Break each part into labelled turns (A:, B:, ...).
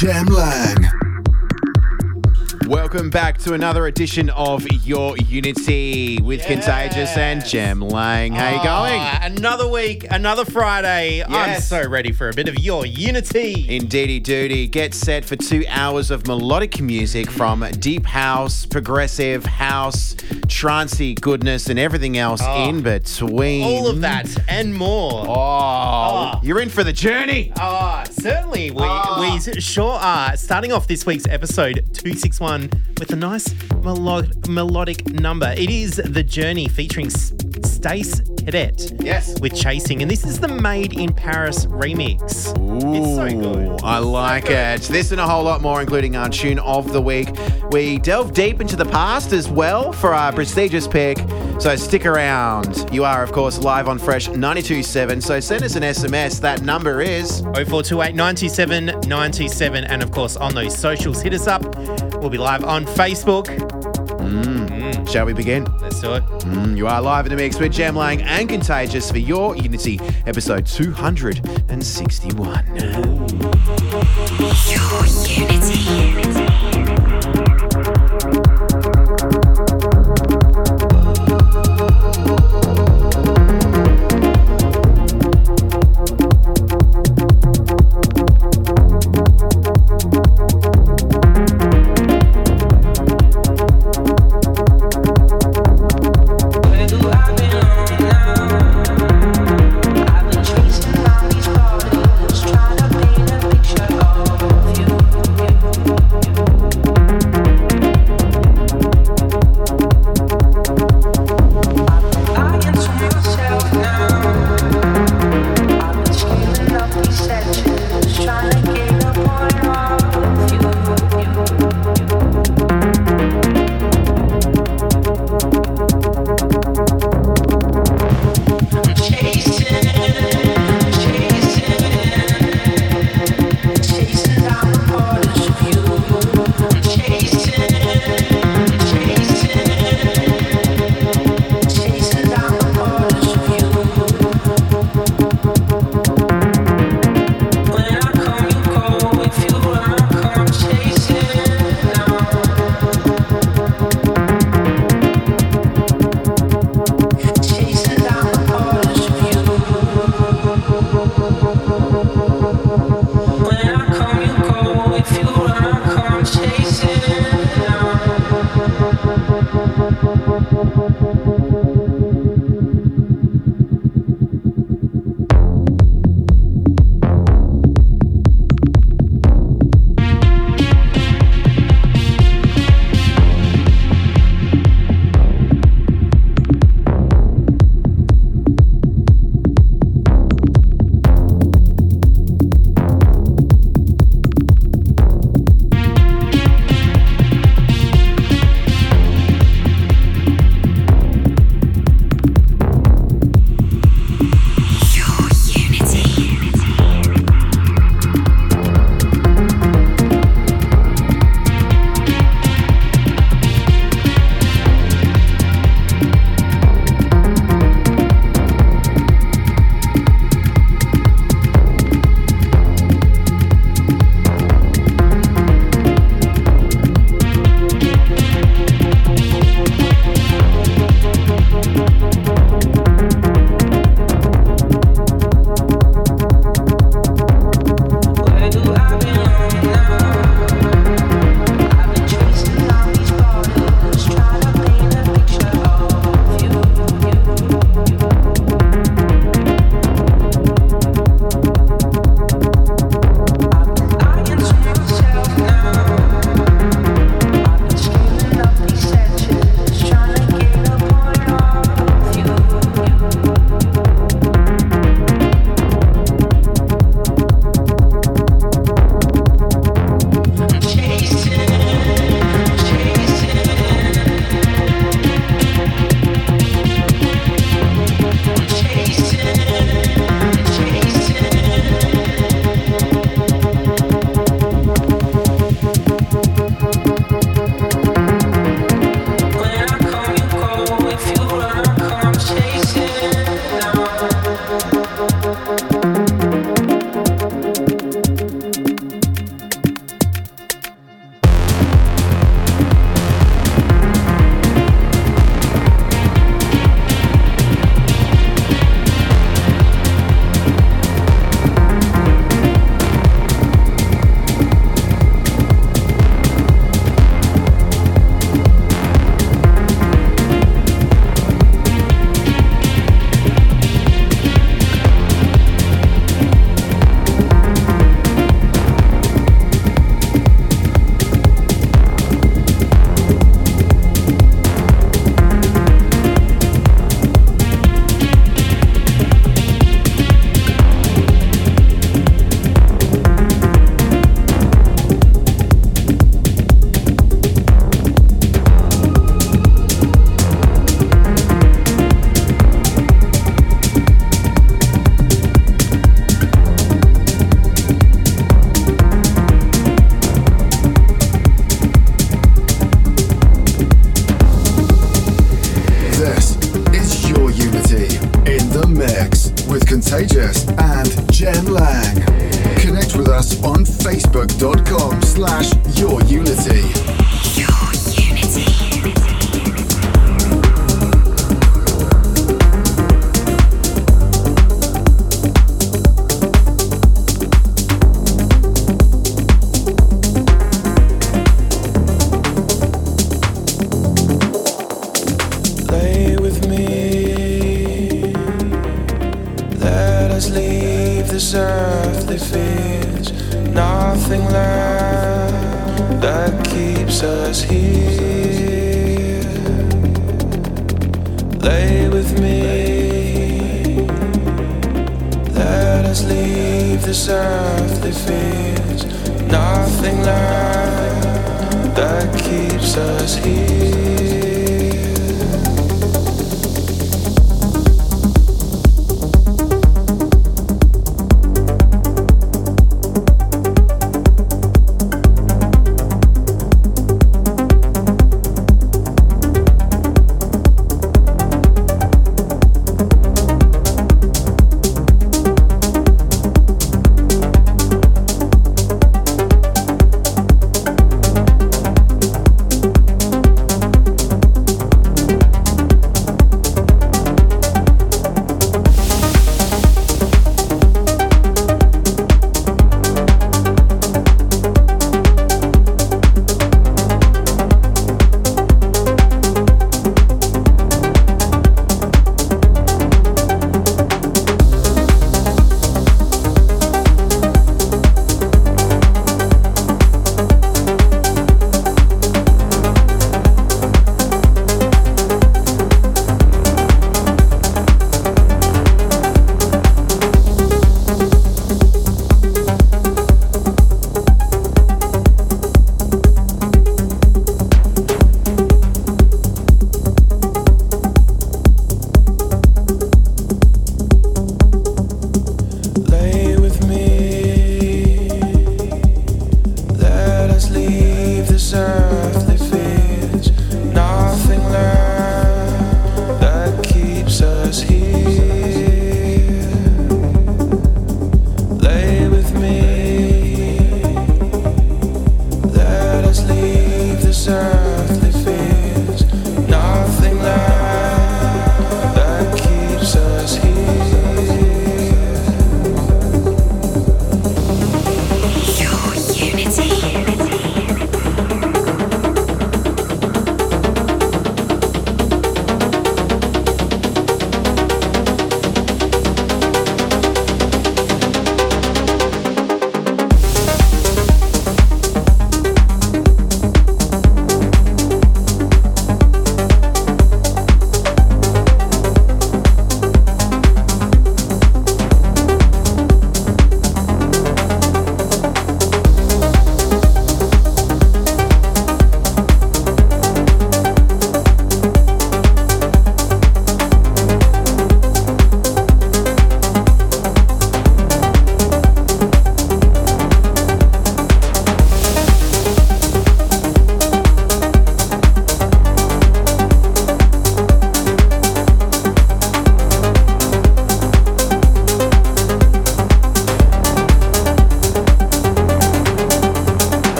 A: Jem Lang.
B: Welcome back to another edition of Your Unity with Contagious and Jem Lang. How you going?
C: Ah, Another week, another Friday. I'm so ready for a bit of your unity.
B: Indeedy doody. Get set for two hours of melodic music from deep house, progressive house, trancey goodness, and everything else
C: Oh.
B: in between.
C: All of that and more.
B: Oh, you're in for the journey.
C: Ah, certainly. We,
B: Ah.
C: we sure are. Starting off this week's episode 261 with a nice melo- melodic number. It is The Journey featuring S- Stace Cadet.
B: Yes.
C: With Chasing. And this is the Made in Paris remix. It's so good.
B: I like it. This and a whole lot more, including our tune of the week. We delve deep into the past as well for our prestigious pick. So stick around. You are, of course, live on Fresh 92.7. So send us an SMS. That number is
C: 0428 97 97. And of course, on those socials, hit us up. We'll be live on Facebook.
B: Shall we begin?
C: Let's do it.
B: Mm, you are live in the mix with Jem Lang and Contagious for your Unity episode 261.
D: Your Unity.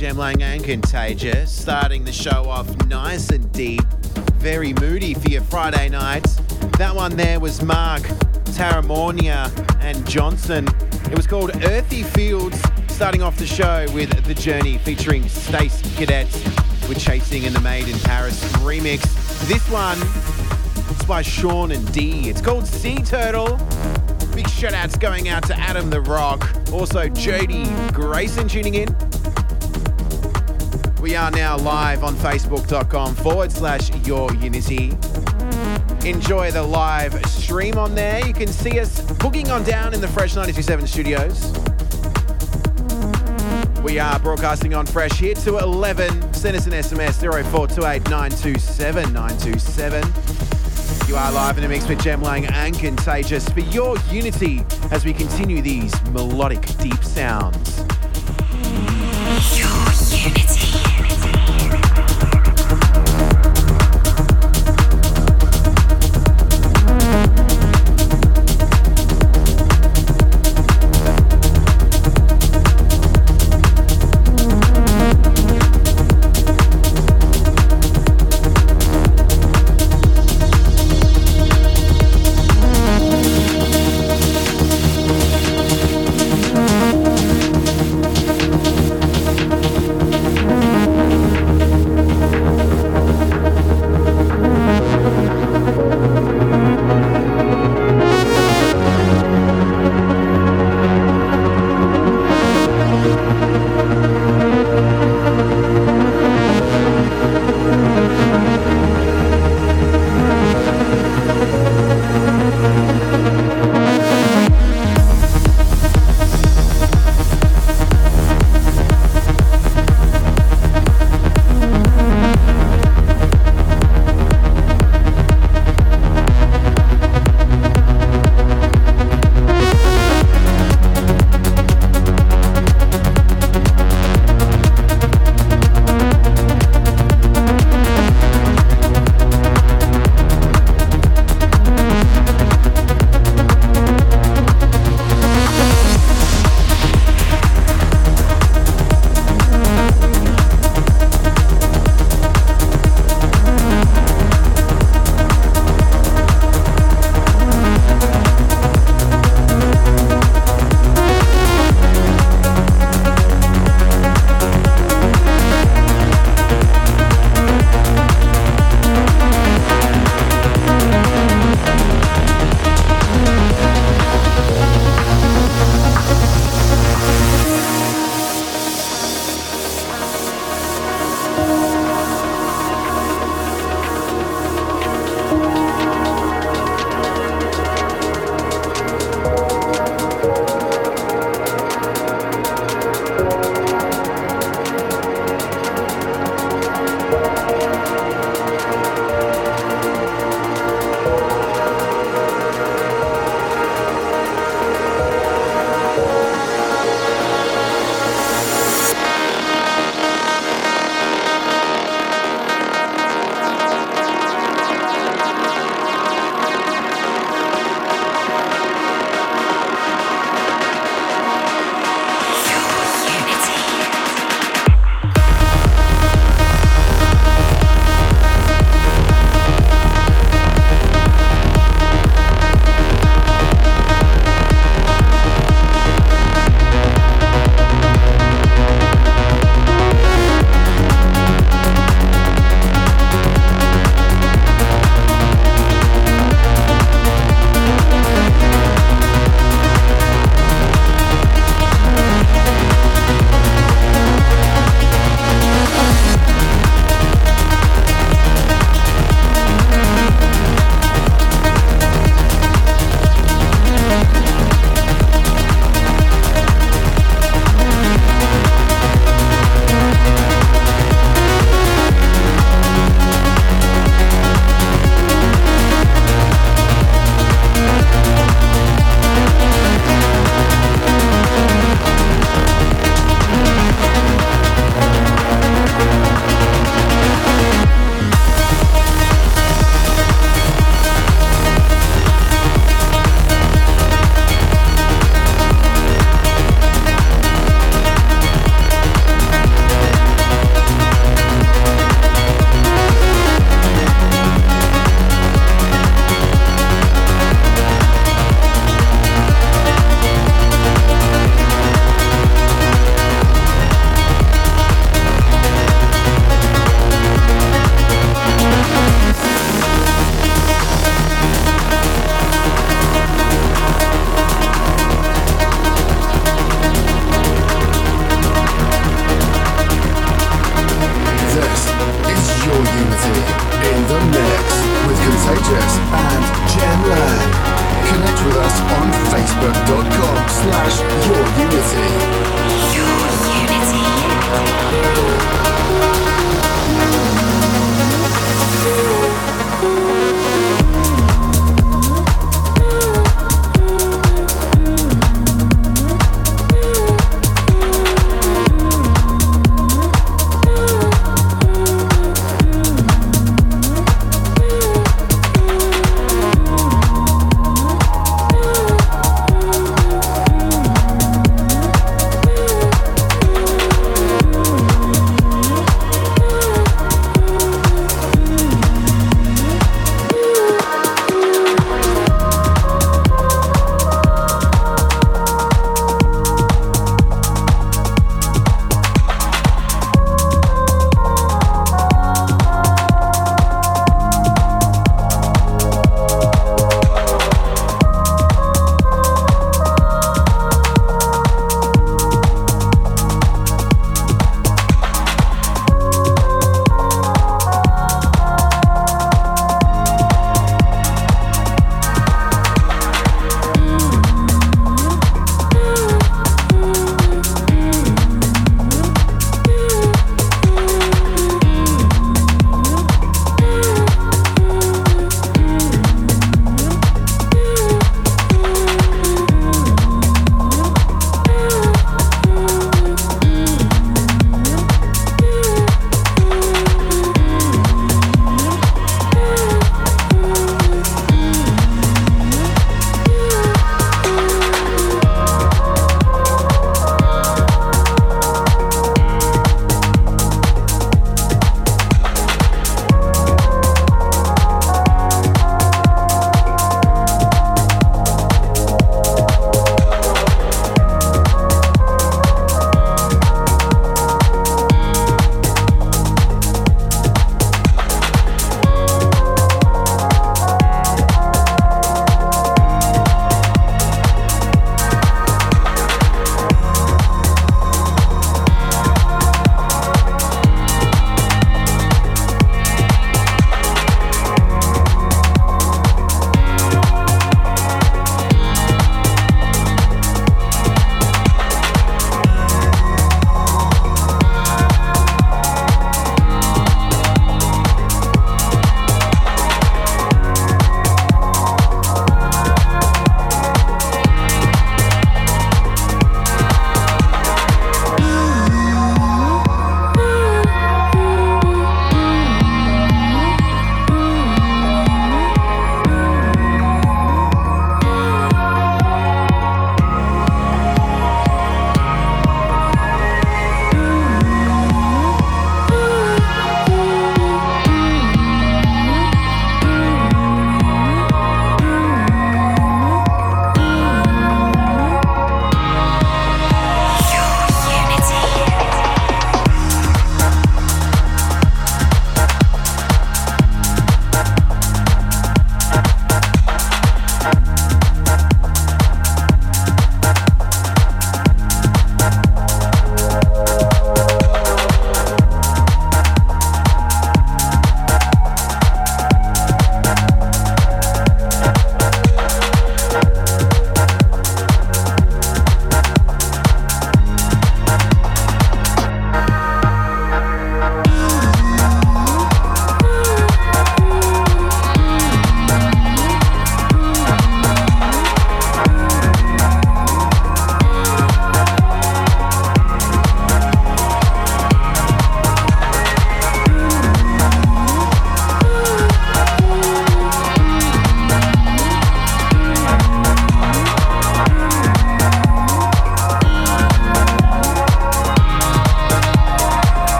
B: Live in the mix with Jem Lang and Contagious. Starting the show off nice and deep, very moody for your Friday nights. That one there was Mark, Tarmonea, and Johanson. It was called Earthy Fields Starting off the show with The Journey featuring Stace Cadets with Chasing in the Made in Paris remix. This one is by Sean and Dee. It's called Sea Turtle. Big shout outs going out to Adam the Rock. Also, Jody Grayson tuning in. We are now live on facebook.com forward slash your unity. Enjoy the live stream on there. You can see us booking on down in the Fresh 927 studios. We are broadcasting on Fresh here to 11. Send us an SMS 0428 927 927. You are live in the mix with Jem Lang and Contagious for your unity as we continue these melodic deep sounds.
D: Thank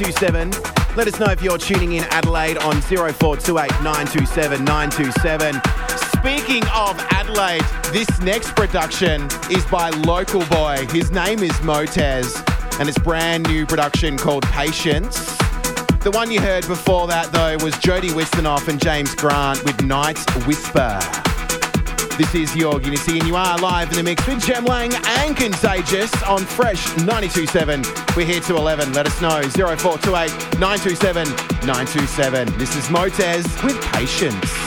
B: 92.7. Let us know if you're tuning in Adelaide on 0428 927 927. Speaking of Adelaide, this next production is by Local Boy. His name is Motez, and it's brand new production called Patience. The one you heard before that, though, was Jody Wisternoff and James Grant with Night Whisper. This is your Unity, and you are live in the mix with Jem Lang and Contagious on Fresh 92.7. We're here to 11. Let us know 0428 927 927. This is Motez with Patience.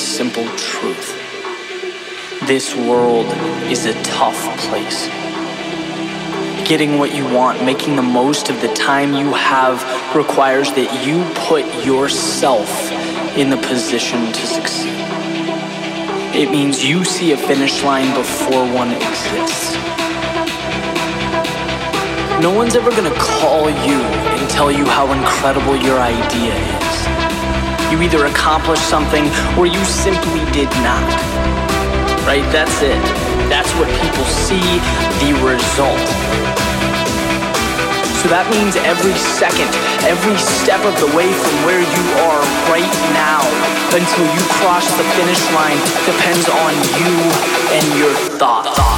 E: Simple truth this world is a tough place. Getting what you want, making the most of the time you have, requires that you put yourself in the position to succeed. It means you see a finish line before one exists. No one's ever gonna call you and tell you how incredible your idea is. You either accomplished something or you simply did not. Right? That's it. That's what people see, the result. So that means every second, every step of the way from where you are right now until you cross the finish line depends on you and your thoughts.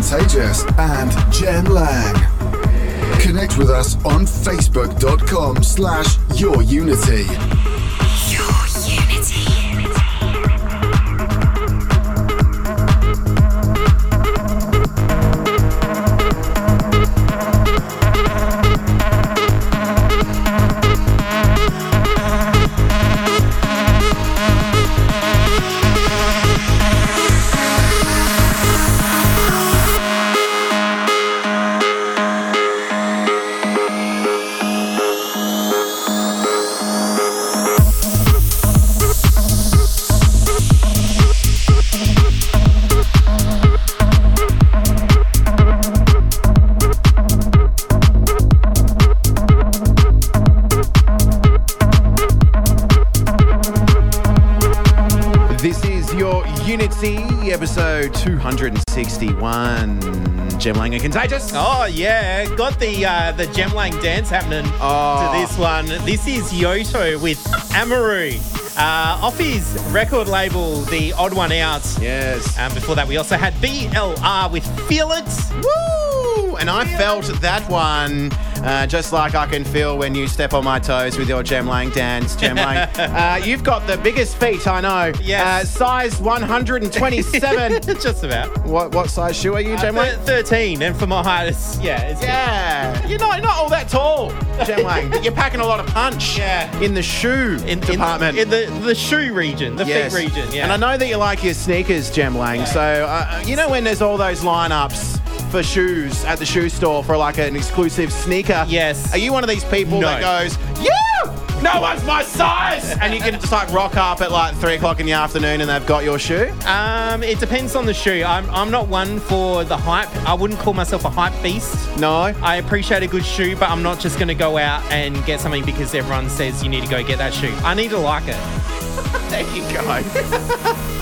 A: Contagious and Jem Lang. Connect with us on facebook.com slash
B: yourunity. 261. Jem and Contagious.
C: Oh yeah, got the uh, the Jem Lang dance happening
B: Oh.
C: to this one. This is Yotto with Amaru, uh, off his record label, The Odd One Out.
B: Yes.
C: Um, before that, we also had BLR with Feel It.
B: Woo! And I felt that one uh, just like I can feel when you step on my toes with your Jem Lang dance, Jem Lang. uh, you've got the biggest feet, I know.
C: Yes.
B: Uh, size 127.
C: Just about.
B: what, what size shoe are you, Jem
C: Uh,
B: Lang?
C: thir- 13, and for my height, it's, yeah, it's
B: Yeah, you're not, you're not all that tall, Jem Lang, but you're packing a lot of punch
C: Yeah.
B: in the shoe
C: in, in,
B: department.
C: in the, the shoe region, the
B: Yes.
C: feet region. Yeah.
B: And I know that you like your sneakers, Jem Lang. So, uh, you know when there's all those lineups for shoes at the shoe store for like an exclusive sneaker?
C: Yes.
B: Are you one of these people
C: No.
B: that goes, yeah, no one's my size? and you can just like rock up at like three o'clock in the afternoon and they've got your shoe?
C: Um, it depends on the shoe. I'm, I'm not one for the hype. I wouldn't call myself a hype beast.
B: No.
C: I appreciate a good shoe, but I'm not just going to go out and get something because everyone says you need to go get that shoe. I need to like it.
B: There you go.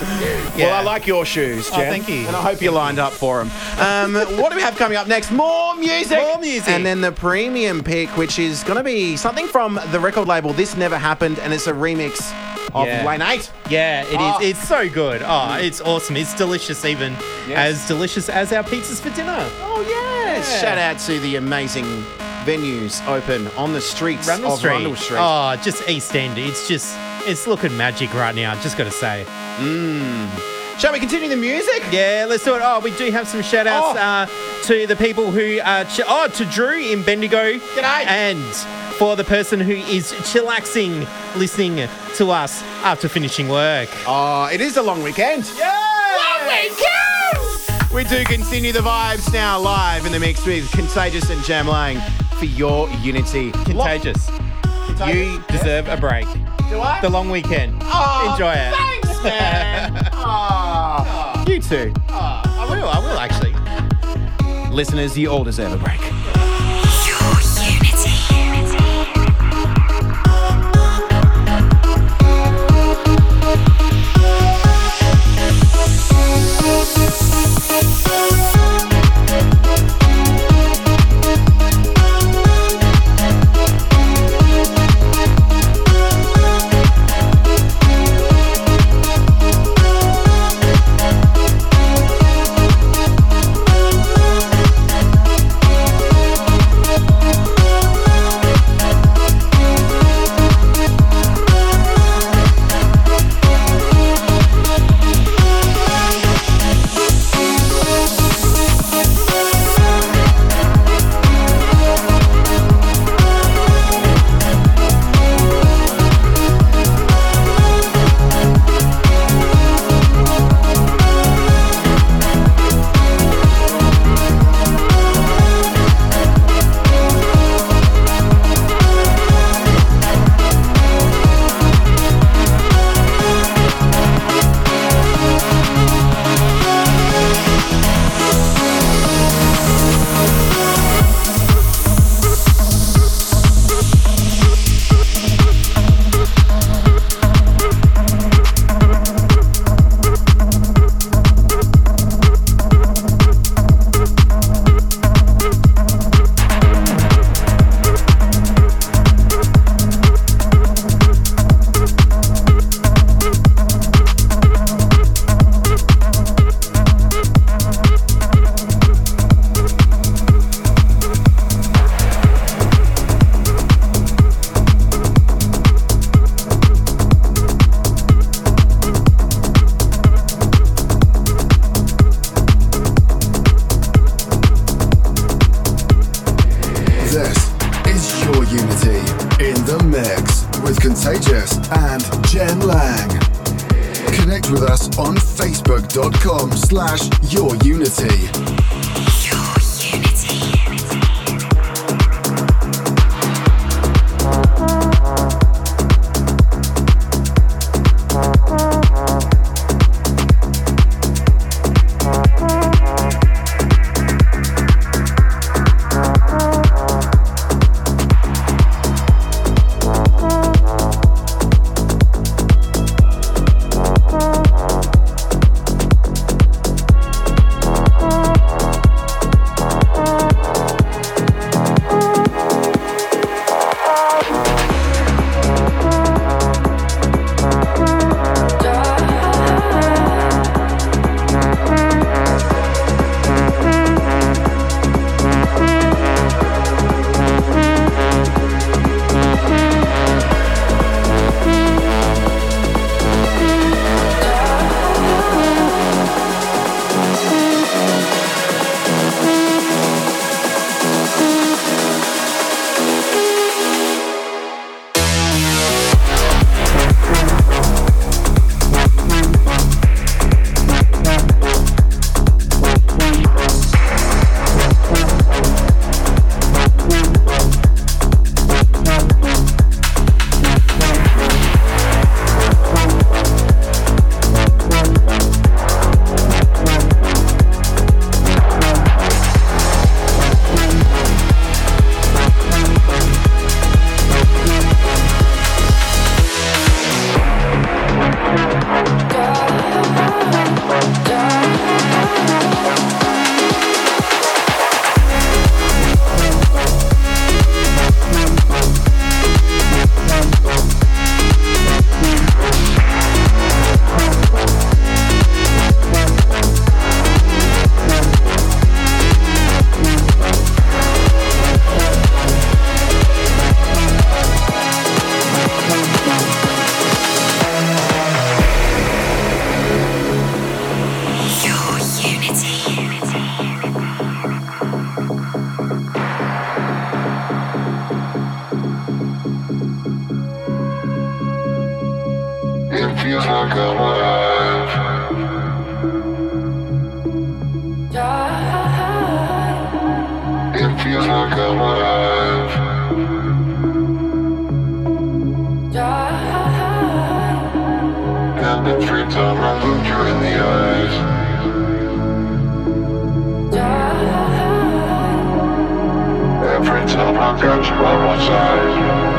B: Well, I like your shoes,
C: Oh, thank you.
B: And I hope you're lined up for them. Um, what do we have coming up next? More music.
C: More music.
B: And then the premium pick, which is going to be something from the record label This Never Happened, and it's a remix of
C: Yeah.
B: Lane 8.
C: Yeah, it is.
B: Oh.
C: It's so good. Oh, it's awesome. It's delicious, even
B: Yes.
C: as delicious as our pizzas for dinner.
B: Oh, yes.
C: Yeah.
B: Shout out to the amazing venues open on the streets
C: Rundle
B: of
C: Street.
B: Rundle Street.
C: Oh, just East End. It's just, it's looking magic right now. Just got to say.
B: Shall we continue the music?
C: Yeah, let's do it. Oh, we do have some shout outs
B: Oh.
C: uh, to the people who are, ch- oh, to Drew in Bendigo.
B: G'day.
C: And for the person who is chillaxing listening to us after finishing work.
B: Oh, it is a long weekend.
C: Yeah!
B: Long weekend! We do continue the vibes now live in the mix with Contagious and Jem Lang for your unity.
C: Contagious. You deserve a break.
B: Do I?
C: The long weekend.
B: Oh,
C: Enjoy it.
B: Thanks, man. oh, you too.
C: Oh, I will, I will actually.
B: Listeners, you all deserve a break.
A: It
D: feels like I'm alive. It feels like I'm alive. Every time I look you in the eyes. Every time I you by my
C: side.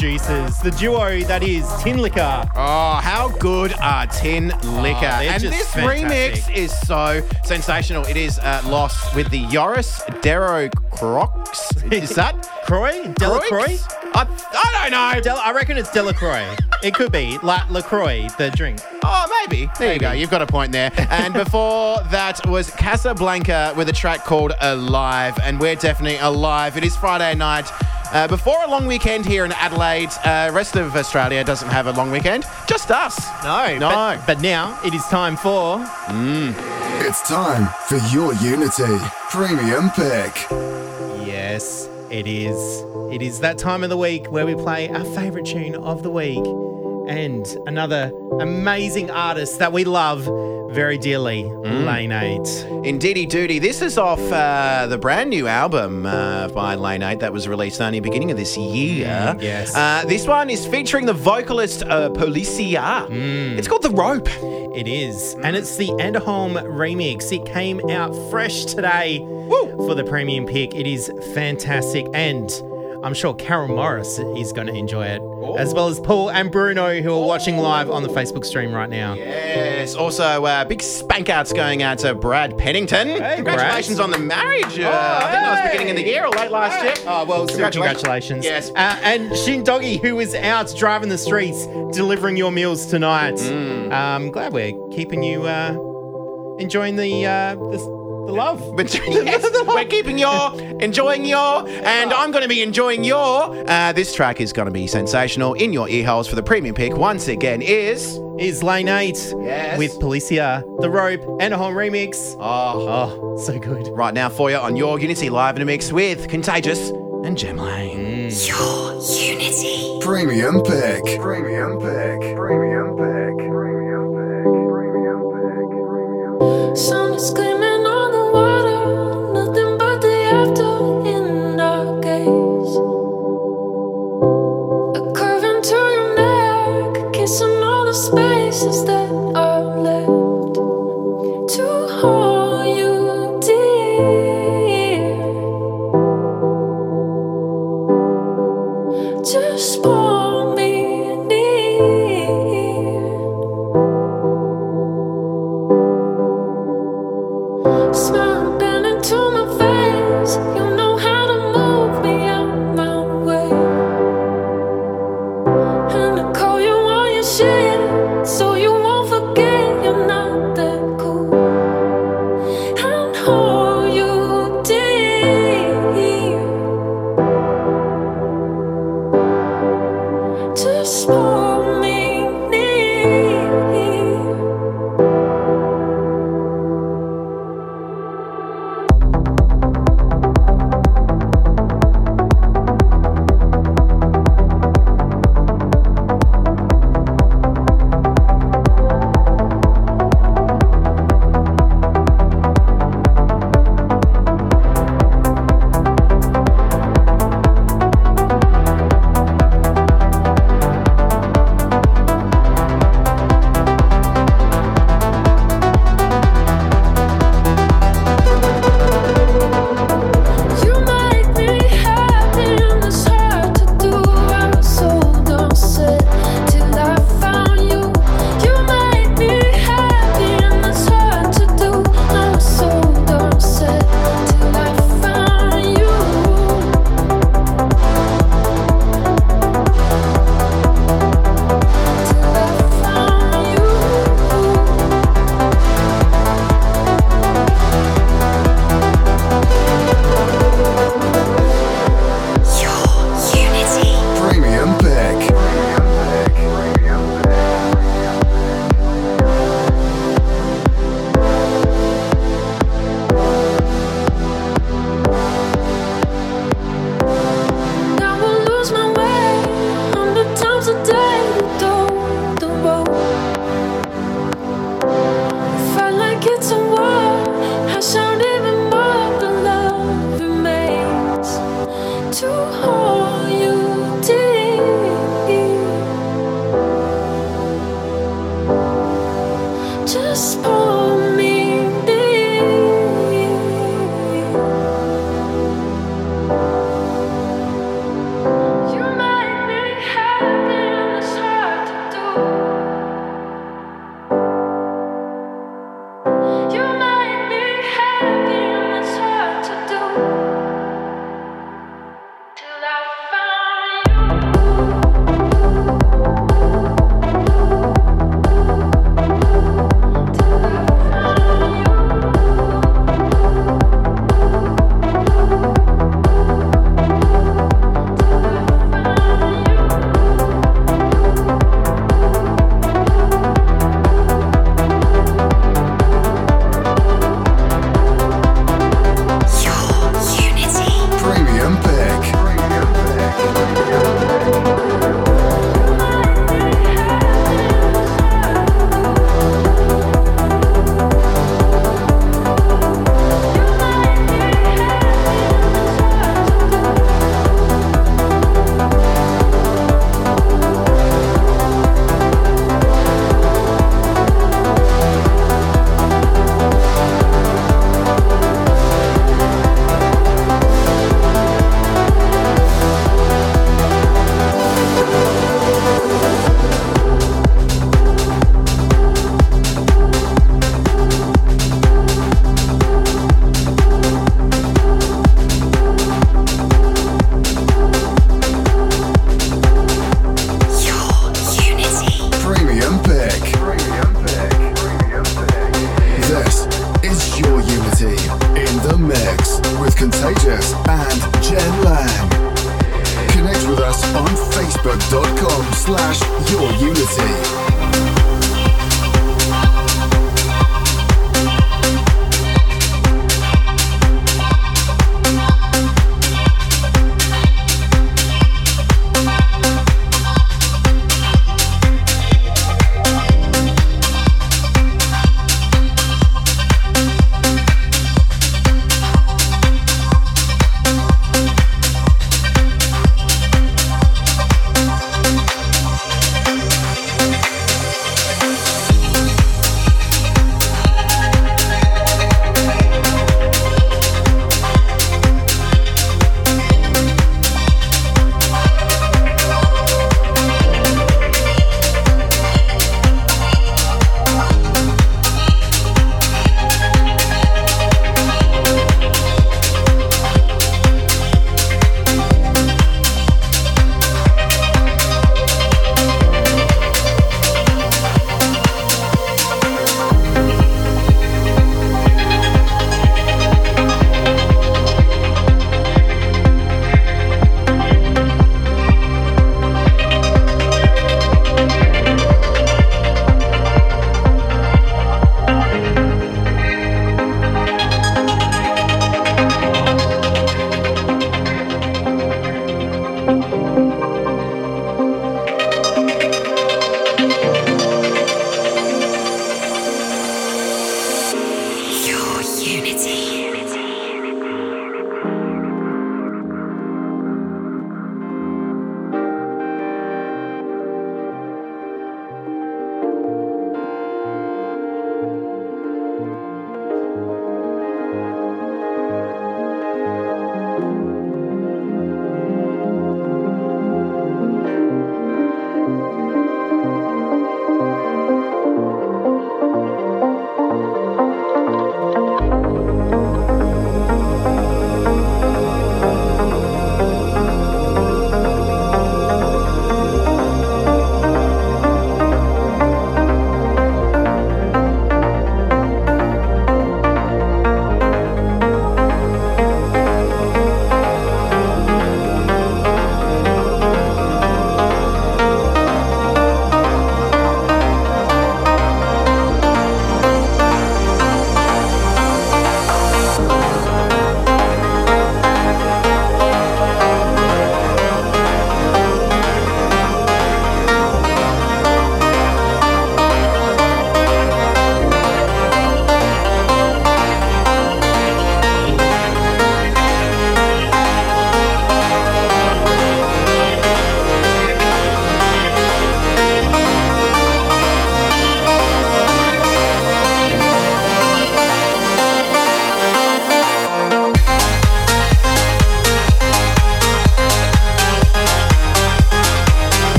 C: producers, the duo that is Tinlicker.
B: Oh, how good are Tinlicker?
C: they're
B: and this
C: fantastic.
B: remix is so sensational. It is uh, Lost with the Joris Dero Crocs. Is that
C: Croy? Delacroix?
B: Croix? I, I don't know.
C: Del- I reckon it's Delacroix. it could be La- LaCroix, the drink.
B: Oh, maybe. There you go. You've got a point there. And before that was Kasablanca with a track called Alive. And we're definitely alive. It is Friday night. Uh, before a long weekend here in Adelaide, uh, rest of Australia doesn't have a long weekend. Just us.
C: No,
B: No.
C: But, but now it is time for.
A: It's time for your Unity Premium Pick.
C: Yes, it is. It is that time of the week where we play our favourite tune of the week and another amazing artist that we love very dearly, Lane 8.
B: Indeedy Duty. This is off uh, the brand new album uh, by Lane 8 that was released only beginning of this year.
C: Mm, yes.
B: Uh, this one is featuring the vocalist uh, POLICA.
C: Mm.
B: It's called The Rope.
C: It is. And it's the Anderholm remix. It came out fresh today for the premium pick. It is fantastic. And I'm sure Carol Morris is going to enjoy it, as well as Paul and Bruno, who are watching live on the Facebook stream right now.
B: Yes. Also, uh, big spank outs going out to Brad Pennington.
C: Hey,
B: Congratulations on the marriage. Uh, I think that was beginning of the year or late last year.
C: Oh, well, still congratulations.
B: Yes.
C: Uh, and Shin Doggy, who is out driving the streets, delivering your meals tonight.
B: Mm.
C: Um, glad we're keeping you uh, enjoying the, uh, the, the love.
B: But yes, we're keeping your, enjoying your, and ah. I'm going to be enjoying your. Uh, this track is going to be sensational in your ear holes for the premium pick. Once again, is
C: is Lane 8
B: Yes.
C: with POLICA, The Rope, Anderholm remix.
B: oh,
C: Oh, so good.
B: right now for you on your Unity Live in a mix with Contagious and Jem
A: Lang. Mm. Your Unity. Premium Pick. Premium Pick. Premium Pick. Premium Pick. Premium Pick. Premium Pick.
C: Sun is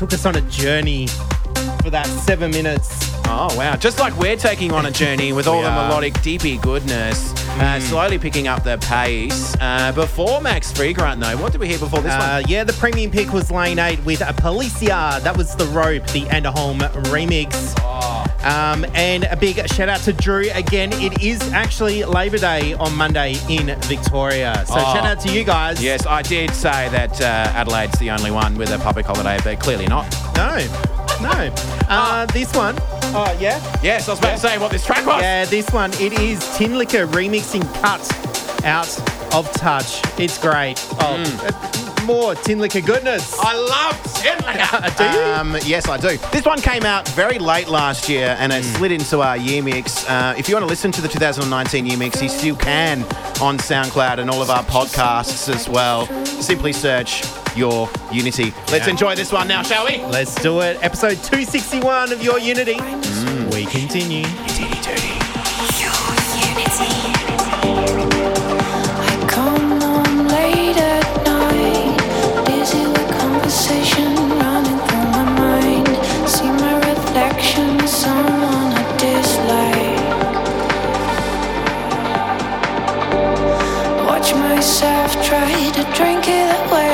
C: took us on a journey for that seven minutes.
B: Oh, wow. Just like we're taking on a journey with all the
C: are.
B: melodic, deepy goodness, uh, slowly picking up the pace. Uh, before Max Freegrant, though, what did we hear before this
C: Uh,
B: one?
C: yeah, the premium pick was Lane 8 with a POLICA. That was the Rope, the Anderholm remix. Um, and a big shout out to Drew. Again, it is actually Labor Day on Monday in Victoria. So
B: Oh.
C: shout out to you guys.
B: Yes, I did say that uh, Adelaide's the only one with a public holiday, but clearly not.
C: No, no. Uh, This one. Oh, yeah?
B: Yes, I was about to say what this track was.
C: Yeah, this one. It is Tinlicker remixing Cut Out of Touch. It's great. Oh, uh, more Tinlicker goodness.
B: I love Tin Liquor.
C: Do you?
B: Um, yes, I do. This one came out very late last year and it slid into our year mix. Uh, if you want to listen to the 2019 year mix, you still can on SoundCloud and all of our podcasts as well. Simply search your Unity. Let's
C: Yeah.
B: enjoy this one now, shall we?
C: Let's do it. Episode 261 of Your Unity. We continue.
F: I Myself try to drink it away.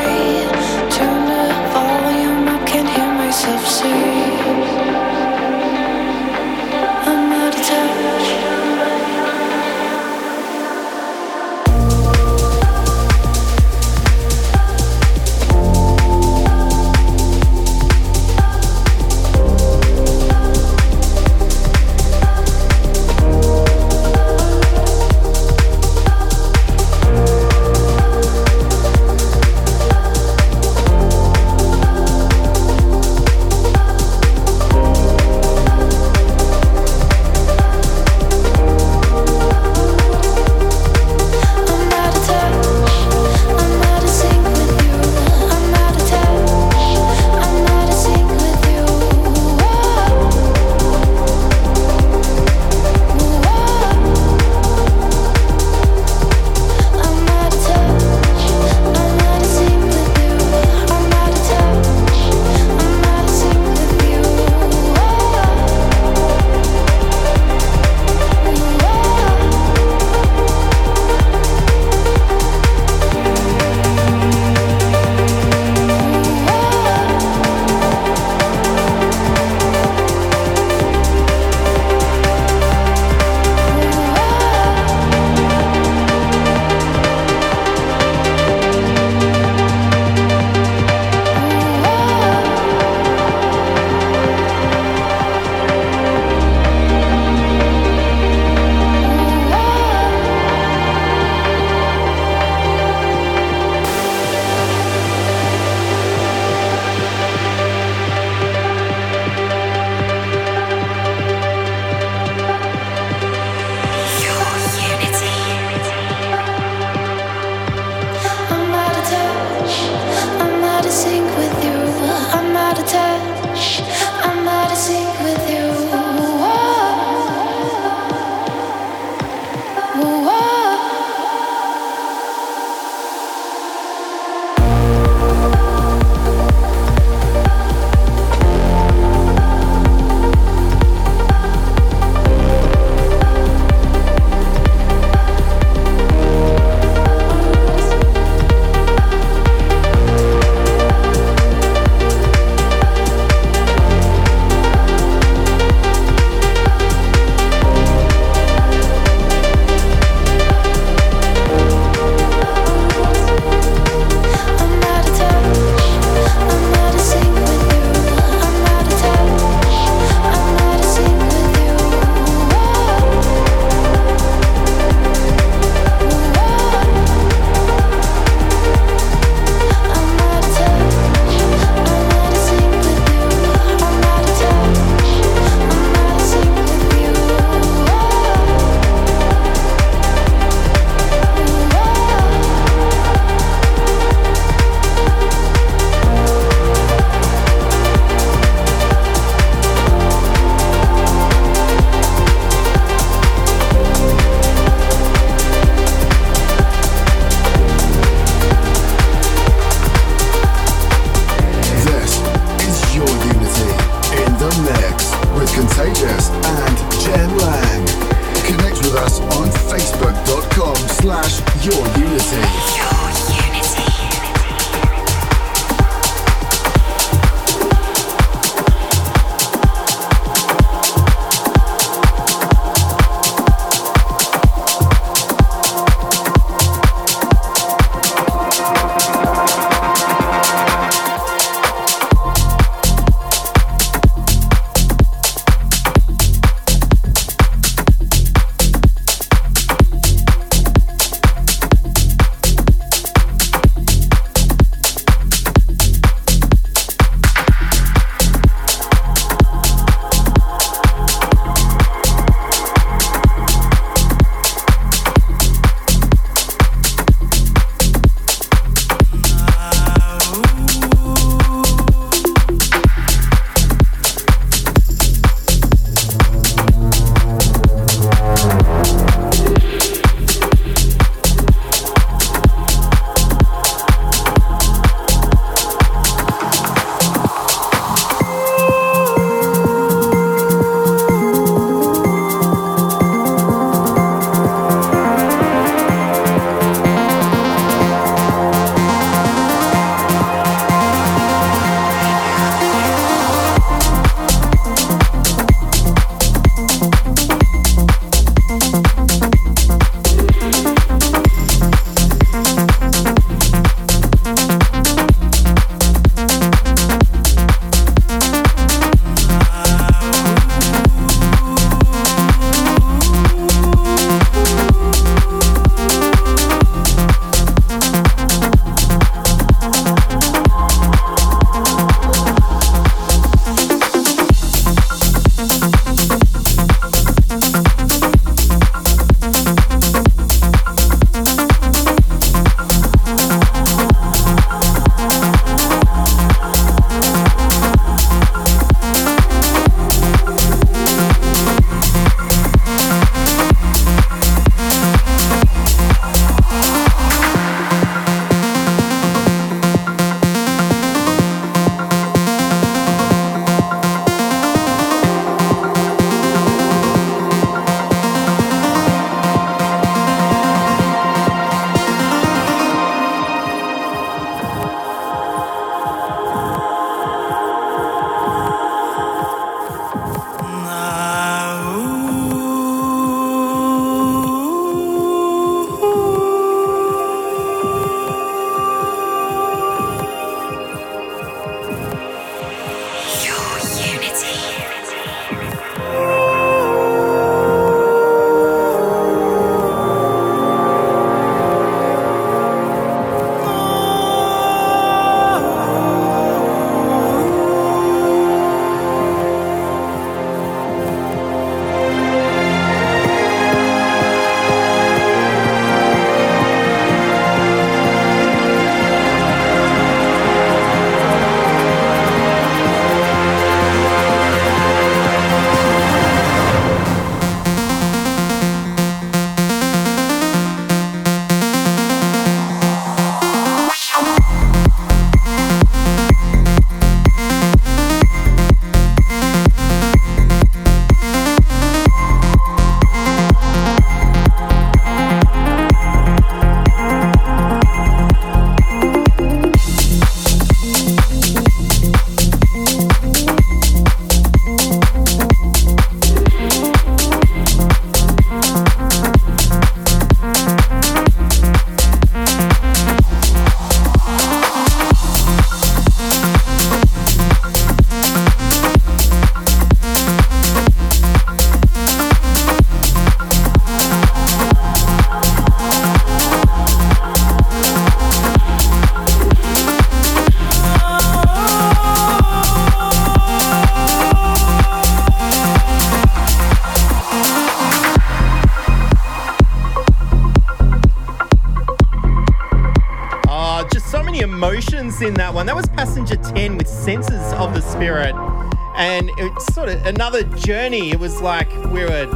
C: Journey. It was like we were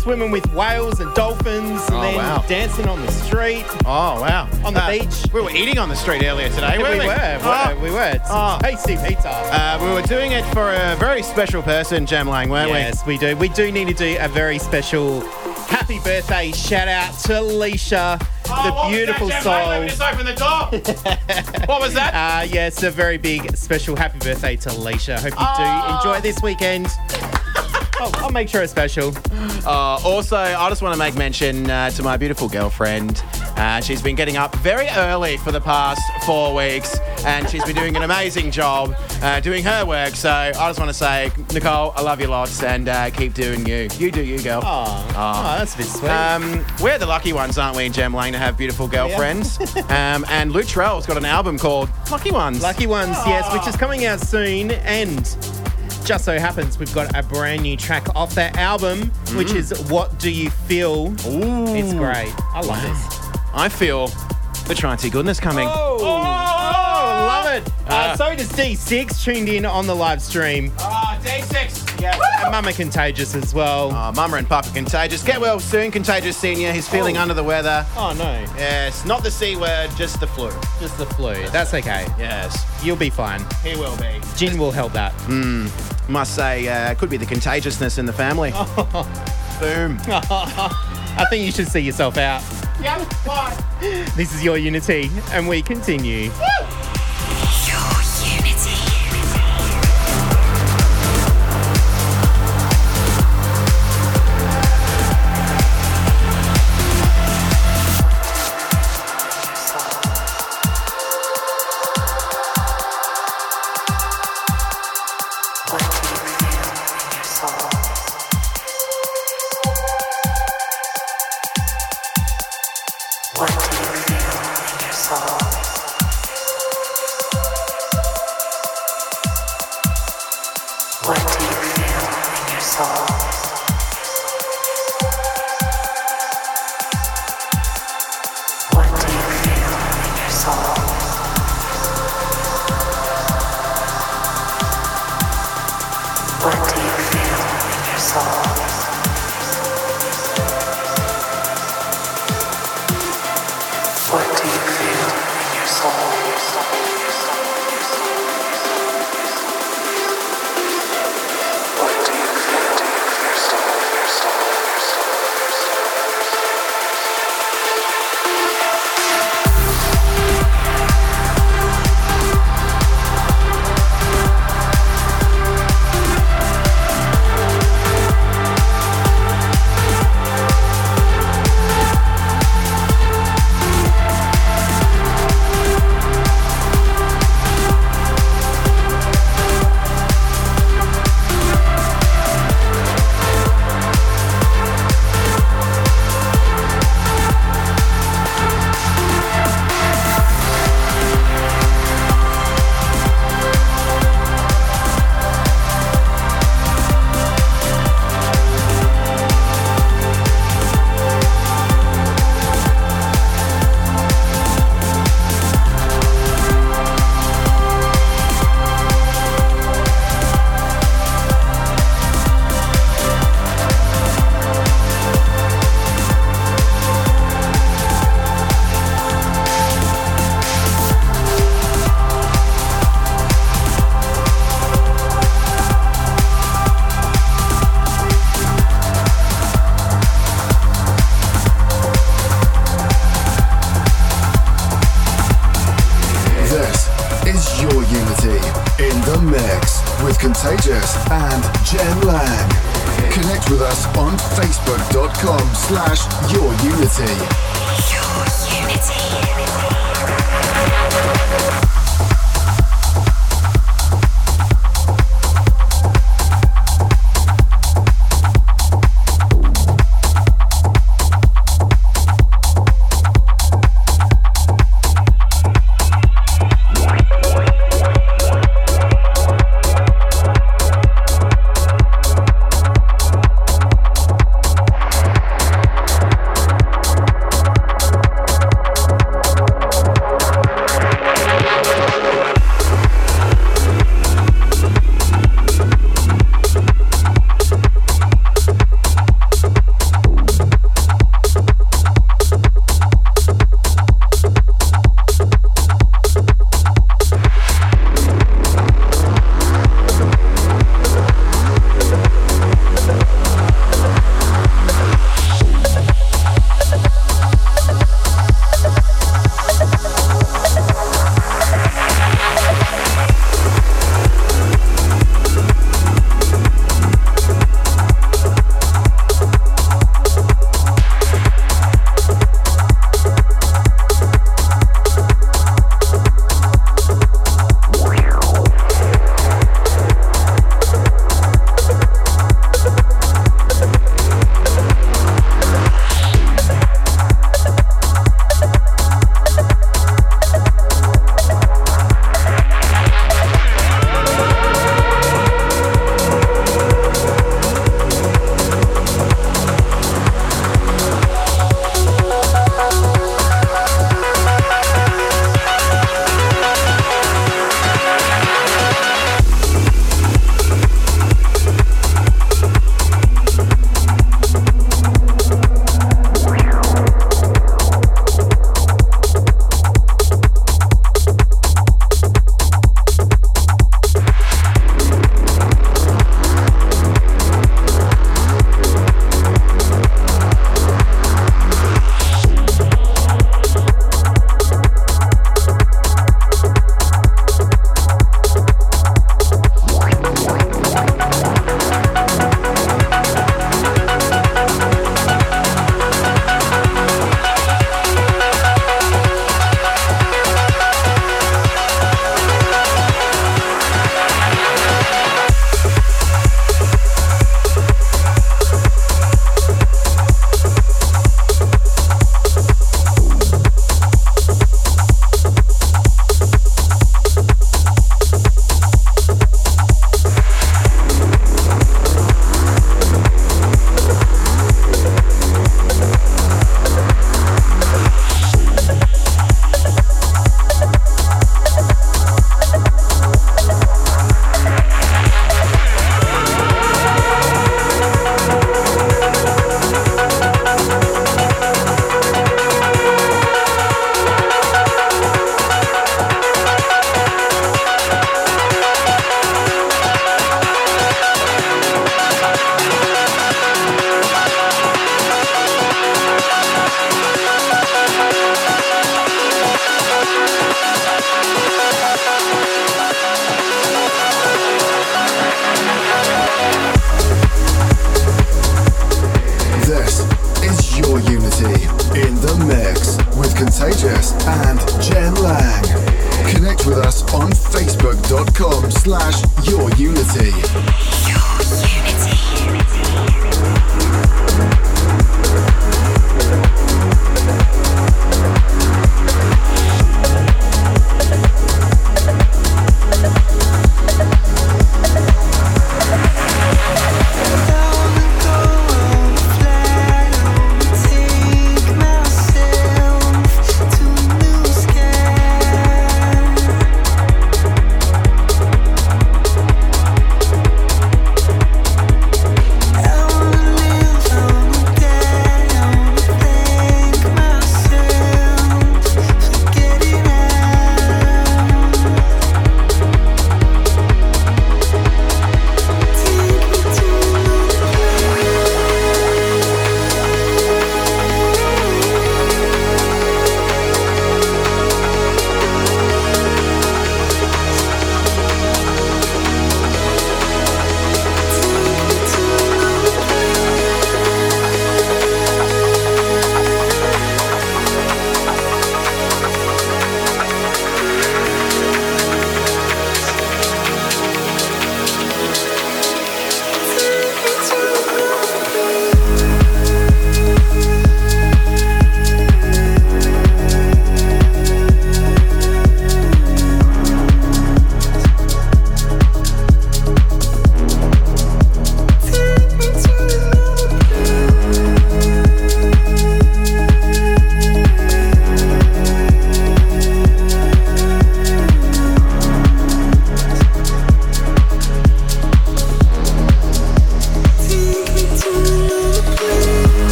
C: swimming with whales and dolphins and
B: Oh,
C: then
B: wow.
C: dancing on the street.
B: Oh, wow.
C: On the
B: Uh,
C: beach.
B: We were eating on the street earlier today,
C: we
B: weren't
C: were,
B: we?
C: we
B: Oh.
C: were, we were. It's
B: Oh.
C: tasty pizza.
B: Uh, we were doing it for a very special person, Jem Lang, weren't we?
C: yes, we do. We do need to do a very special Happy birthday shout out to Alicia, the beautiful soul.
B: open the door. what was that?
C: Uh, yeah, a very big special happy birthday to Alicia. Hope you do enjoy this weekend. I'll, make sure it's special.
B: Uh, also, I just want to make mention uh, to my beautiful girlfriend. Uh, she's been getting up very early for the past four weeks, and she's been doing an amazing job uh, doing her work. So I just want to say, Nicole, I love you lots, and uh, keep doing you. You do you, girl.
C: Oh, that's a bit sweet.
B: Um, we're the lucky ones, aren't we, in Jem Lang, to have beautiful girlfriends? um, and Luttrell's got an album called Lucky Ones.
C: Lucky Ones, yes, which is coming out soon. And just so happens we've got a brand new track off that album, which is What Do You Feel?
B: Ooh.
C: It's great. I love this.
B: I feel the Trancy goodness coming.
C: Oh, love it. Uh,
B: Uh,
C: so does D6 tuned in on the live stream.
B: Oh, D6.
C: Yeah, and Mama Contagious as well.
B: Oh, Mama and Papa Contagious. Get well soon, Contagious Senior. He's feeling
C: Oh.
B: under the weather.
C: Oh no,
B: Yes, not the C word, just the flu.
C: just the flu. That's okay.
B: Yes,
C: You'll be fine.
B: he will be.
C: Gin will help that.
B: Must say, uh, could be the contagiousness in the family. Boom.
C: I think you should see yourself out.
B: yeah, bye.
C: This is your Unity, and we continue.
G: What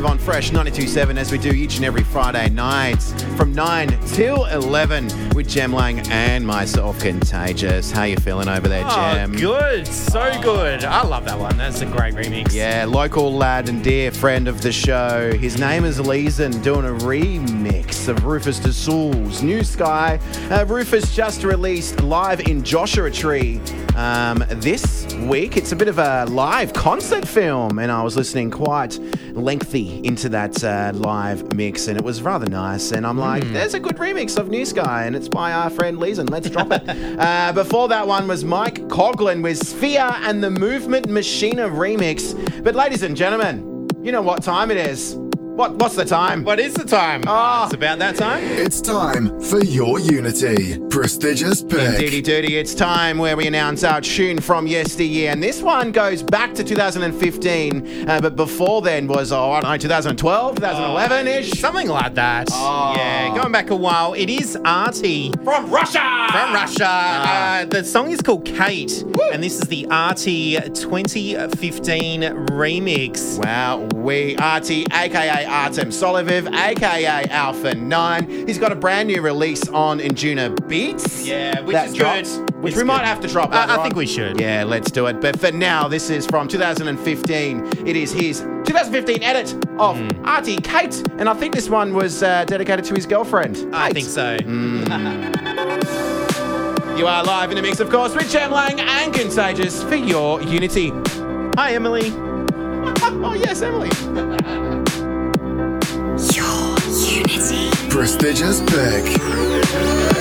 B: live on Fresh 92.7 as we do each and every Friday night from 9 till 11 with Jem Lang and myself, Contagious. How you feeling over there,
C: Oh, good. So good. I love that one. That's a great remix.
B: Yeah, local lad and dear friend of the show. His name is LEZEN, doing a remix of Rufus Du Sol's New Sky. Uh, Rufus just released live in Joshua Tree um, this week. It's a bit of a live concert film, and I was listening quite lengthy into that uh, live mix, and it was rather nice. And I'm like, there's a good remix of New Sky, and it's by our friend LEZEN. Let's drop it. uh, before that one was Mike Koglin with Sphere and the Movement Machina remix. But ladies and gentlemen, you know what time it is. What, what's the time?
C: What is the time?
B: Oh.
C: It's about that time.
A: It's time for your Unity. Prestigious pick.
B: Indeedy doody, it's time where we announce our tune from yesteryear. And this one goes back to 2015, uh, but before then was, oh, I don't know, 2012, 2011 ish.
C: Something like that.
B: Oh.
C: Yeah, going back a while. It is Arty.
B: From Russia!
C: From Russia.
B: Ah.
C: Uh, the song is called Kate, and this is the Arty 2015 remix.
B: Wow, we Arty, aka Artem Stoliarov, aka Alpha 9. He's got a brand new release on Injuna Beats.
C: Yeah, which is
B: drops,
C: good.
B: Which
C: It's
B: we might have to drop.
C: I- I
B: on.
C: think we should.
B: Yeah, let's do it. But for now, this is from 2015. It is his 2015 edit of
C: Hmm.
B: Arty Kate, and I think this one was uh, dedicated to his girlfriend.
C: I think so.
B: You are live in a mix, of course, with Jem Lang and Contagious for your Unity.
C: Hi, Emily.
B: oh yes, Emily.
A: Prestigious pick.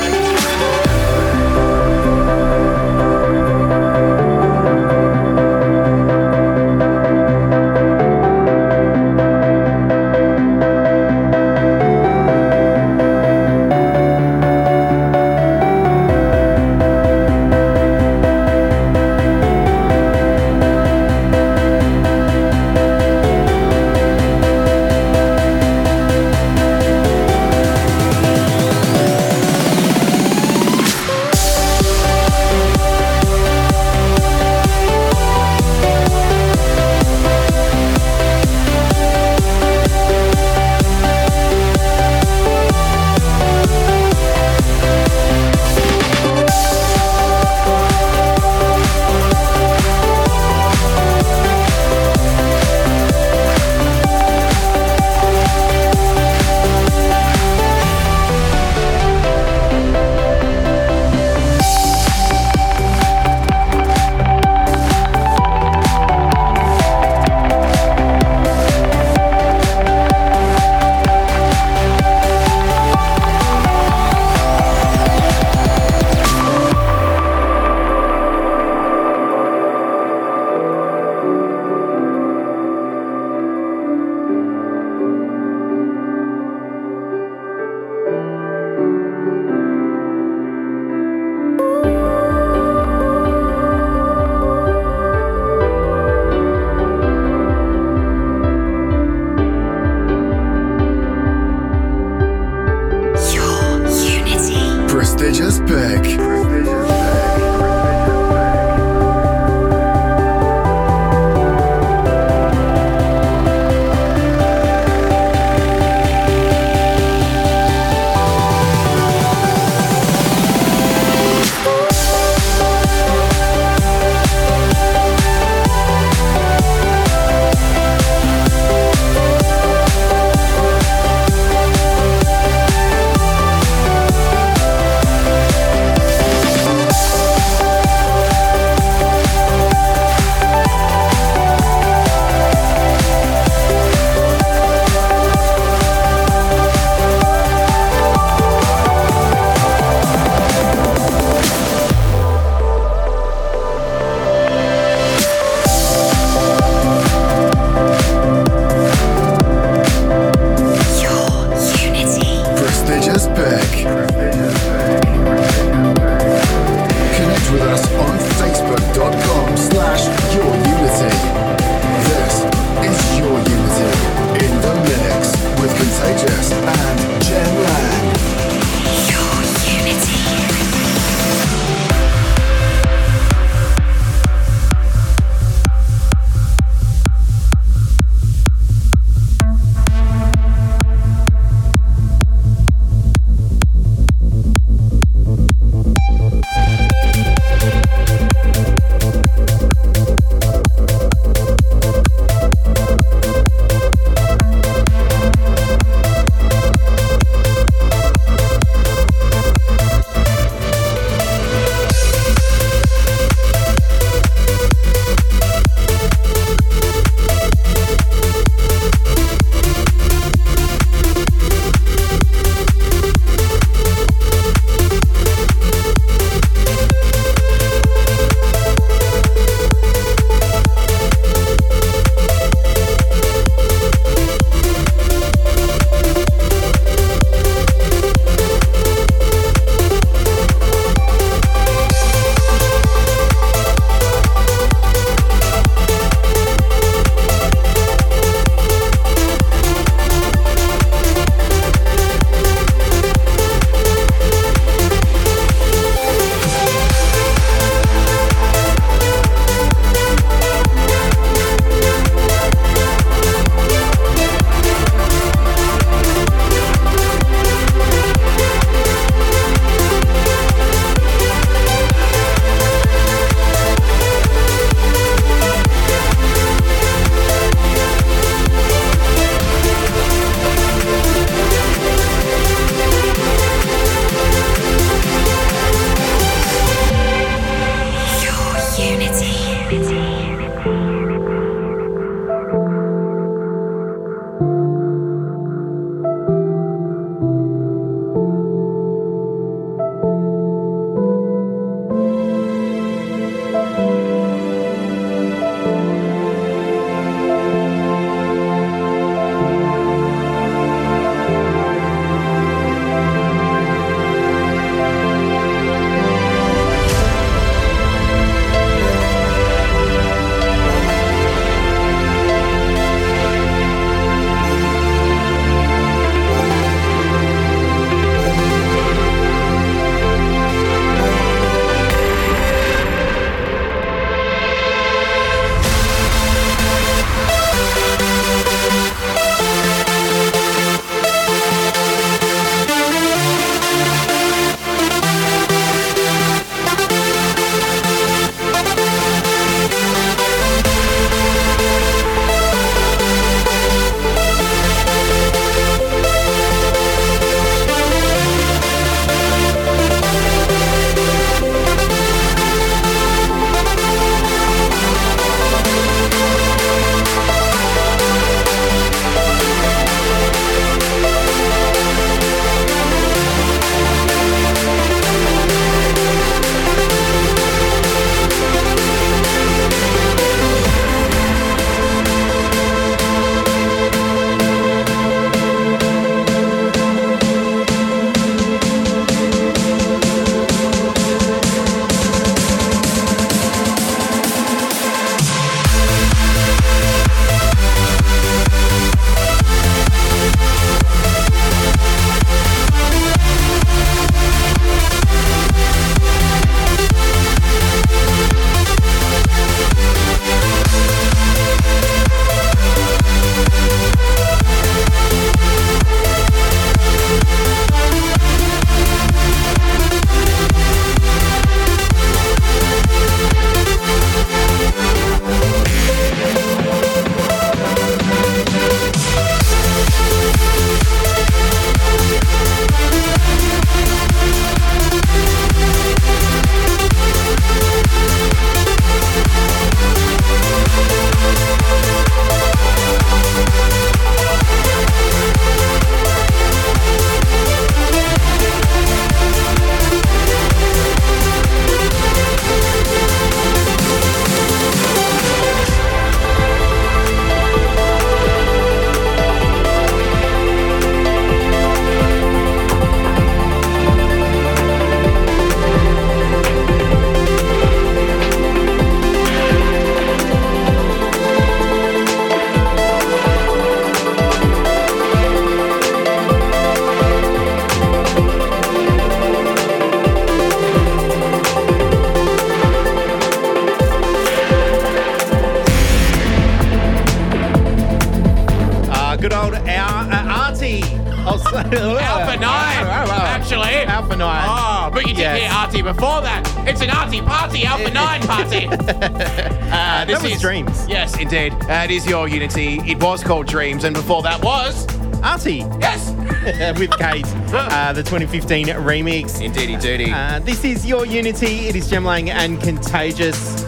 A: Yes,
B: indeed. Uh, it is your Unity. It was called Dreams, and before that was.
A: Arty
B: Yes!
A: with Kate, uh, the 2015 remix.
B: Indeedy doody.
A: Uh, this is your Unity. It is Jem Lang and Contagious.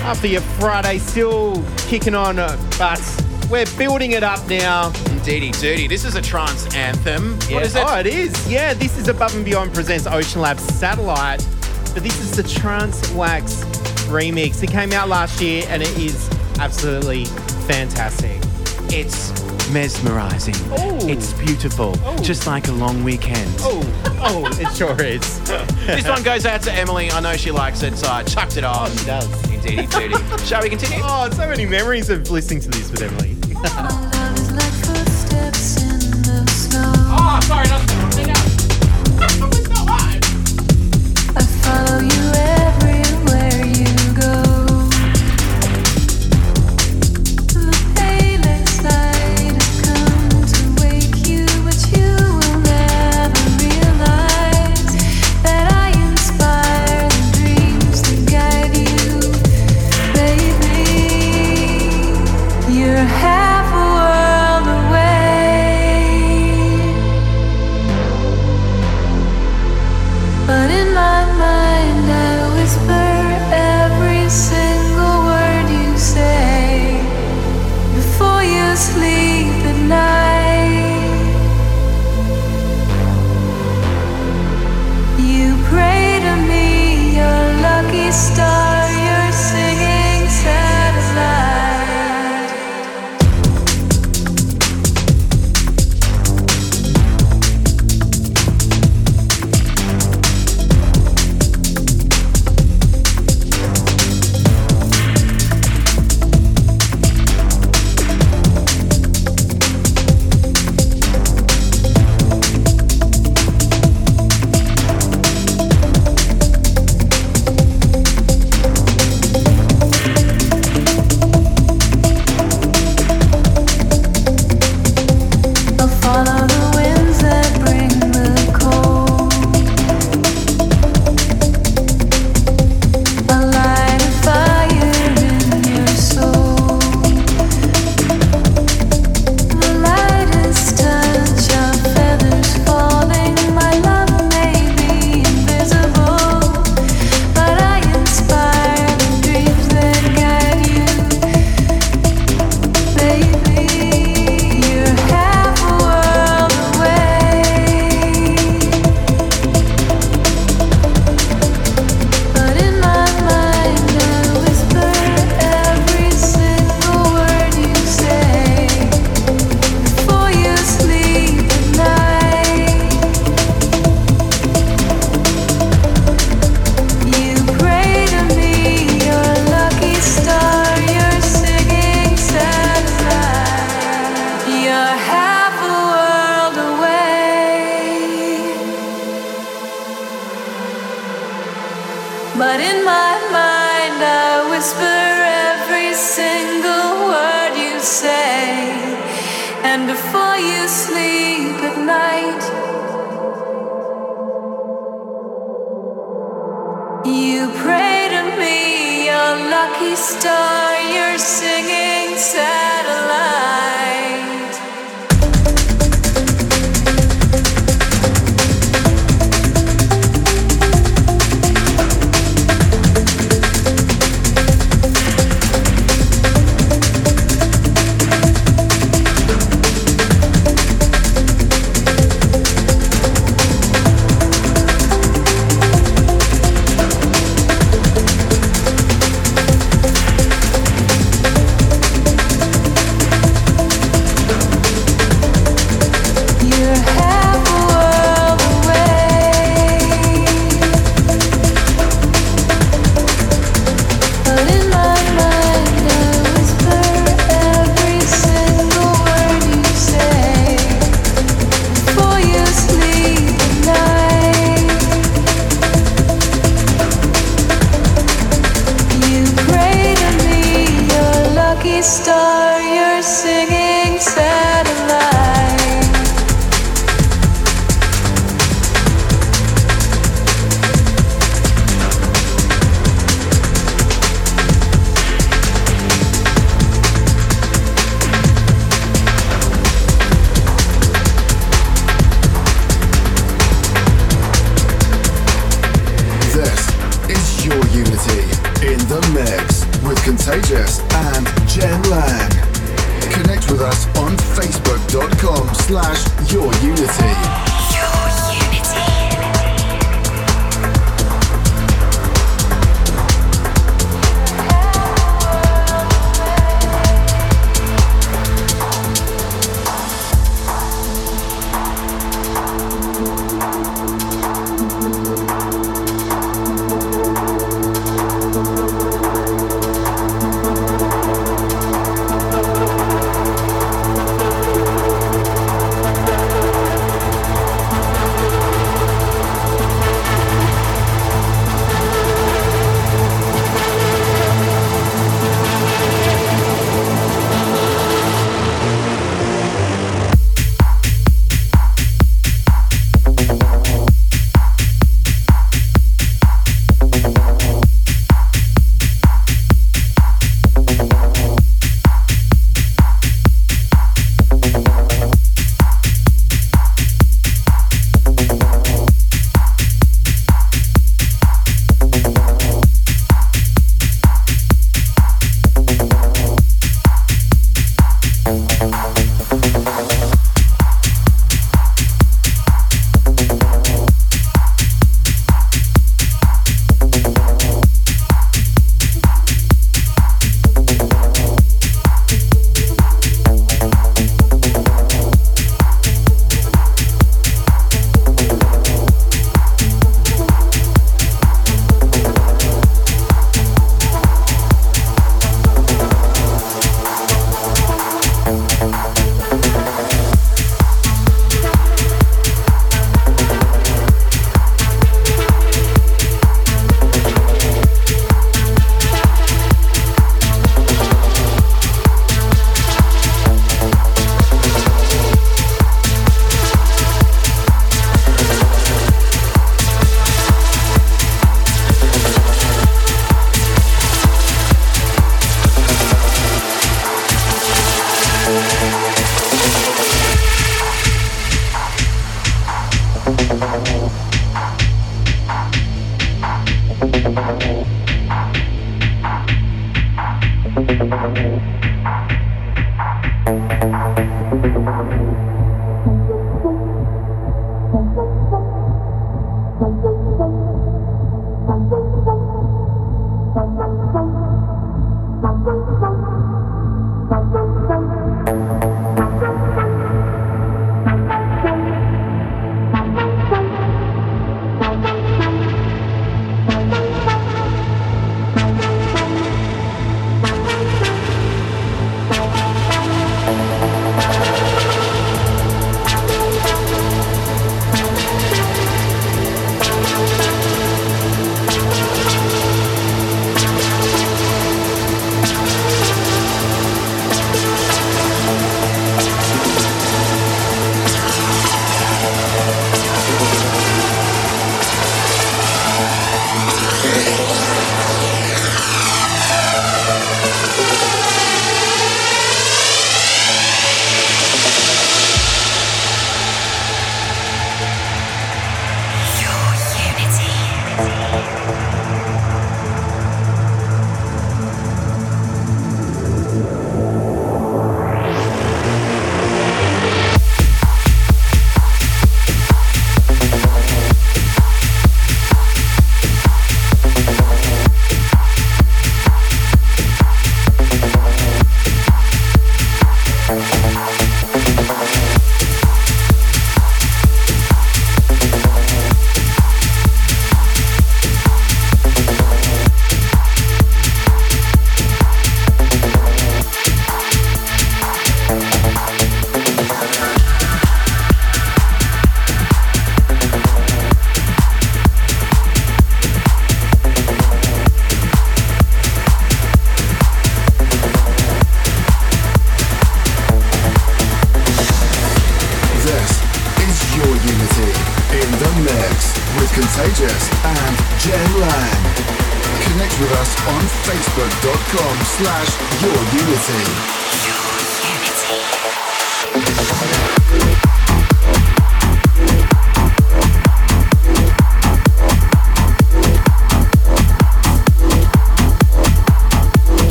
A: After your Friday, still kicking on, but we're building it up now.
B: Indeedy doody. This is a trance anthem. What is it?
A: Oh, it is. Yeah, this is Above and Beyond presents Oceanlab Satellite, but this is the Trance Wax remix. It came out last year and it is absolutely fantastic.
C: It's mesmerizing.
A: Oh.
C: It's beautiful.
A: Oh.
C: Just like a long weekend.
A: Oh, oh, it sure is.
B: This one goes out to Emily. I know she likes it, so I chucked it on.
A: Oh, she does.
B: Indeedy doody. Shall we continue?
A: Oh, so many memories of listening to this with Emily.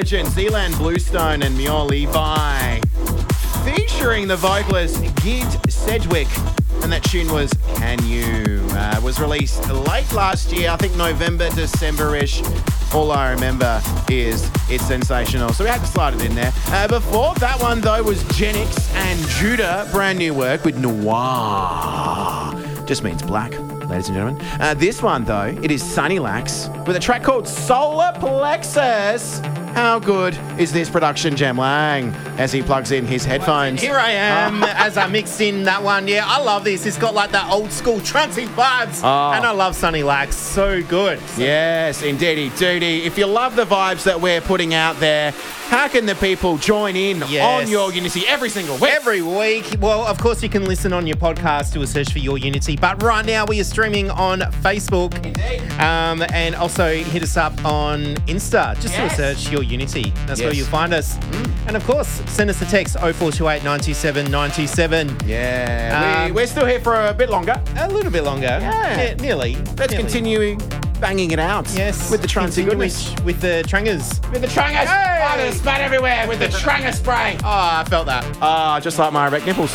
B: Two legends, Ilan Bluestone and Maor Levi, featuring the vocalist Gid Sedgwick. And that tune was Can You? Uh, was released late last year, I think November, December ish. All I remember is it's sensational. So we had to slide it in there. Uh, before that one, though, was Genix and Judah, brand new work with Noir. Just means black, ladies and gentlemen. Uh, this one, though, it is Sunny Lax with a track called Solar Plexus. How good is this production, Jem Lang, as he plugs in his headphones?
C: Here I am ah. as I mixed in that one. Yeah, I love this. It's got like that old school trancy vibes.
B: Oh.
C: And I love Sunny Lax. So good.
B: Yes, indeedy duty. If you love the vibes that we're putting out there, how can the people join in
C: Yes.
B: on your Unity every single week?
C: Every week. Well, of course, you can listen on your podcast. Do a search for Your Unity. But right now, we are streaming on Facebook.
B: Indeed.
C: Um, and also hit us up on Insta. Just
B: Yes.
C: do a search Your Unity. That's where you'll find us. Mm. And of course, send us a text 0428 97 97.
B: Yeah,
C: Um,
B: we, we're still here for a bit longer.
C: A little bit longer.
B: Yeah.
C: nearly.
B: Let's
C: nearly.
B: continue banging it out.
C: Yes.
B: with the trancy goodness.
C: With, with the trangers.
H: With the trangers.
C: Hey!
H: Oh, there's spat everywhere with the tranger spray.
C: Oh, I felt that.
B: Ah, just like my erect nipples.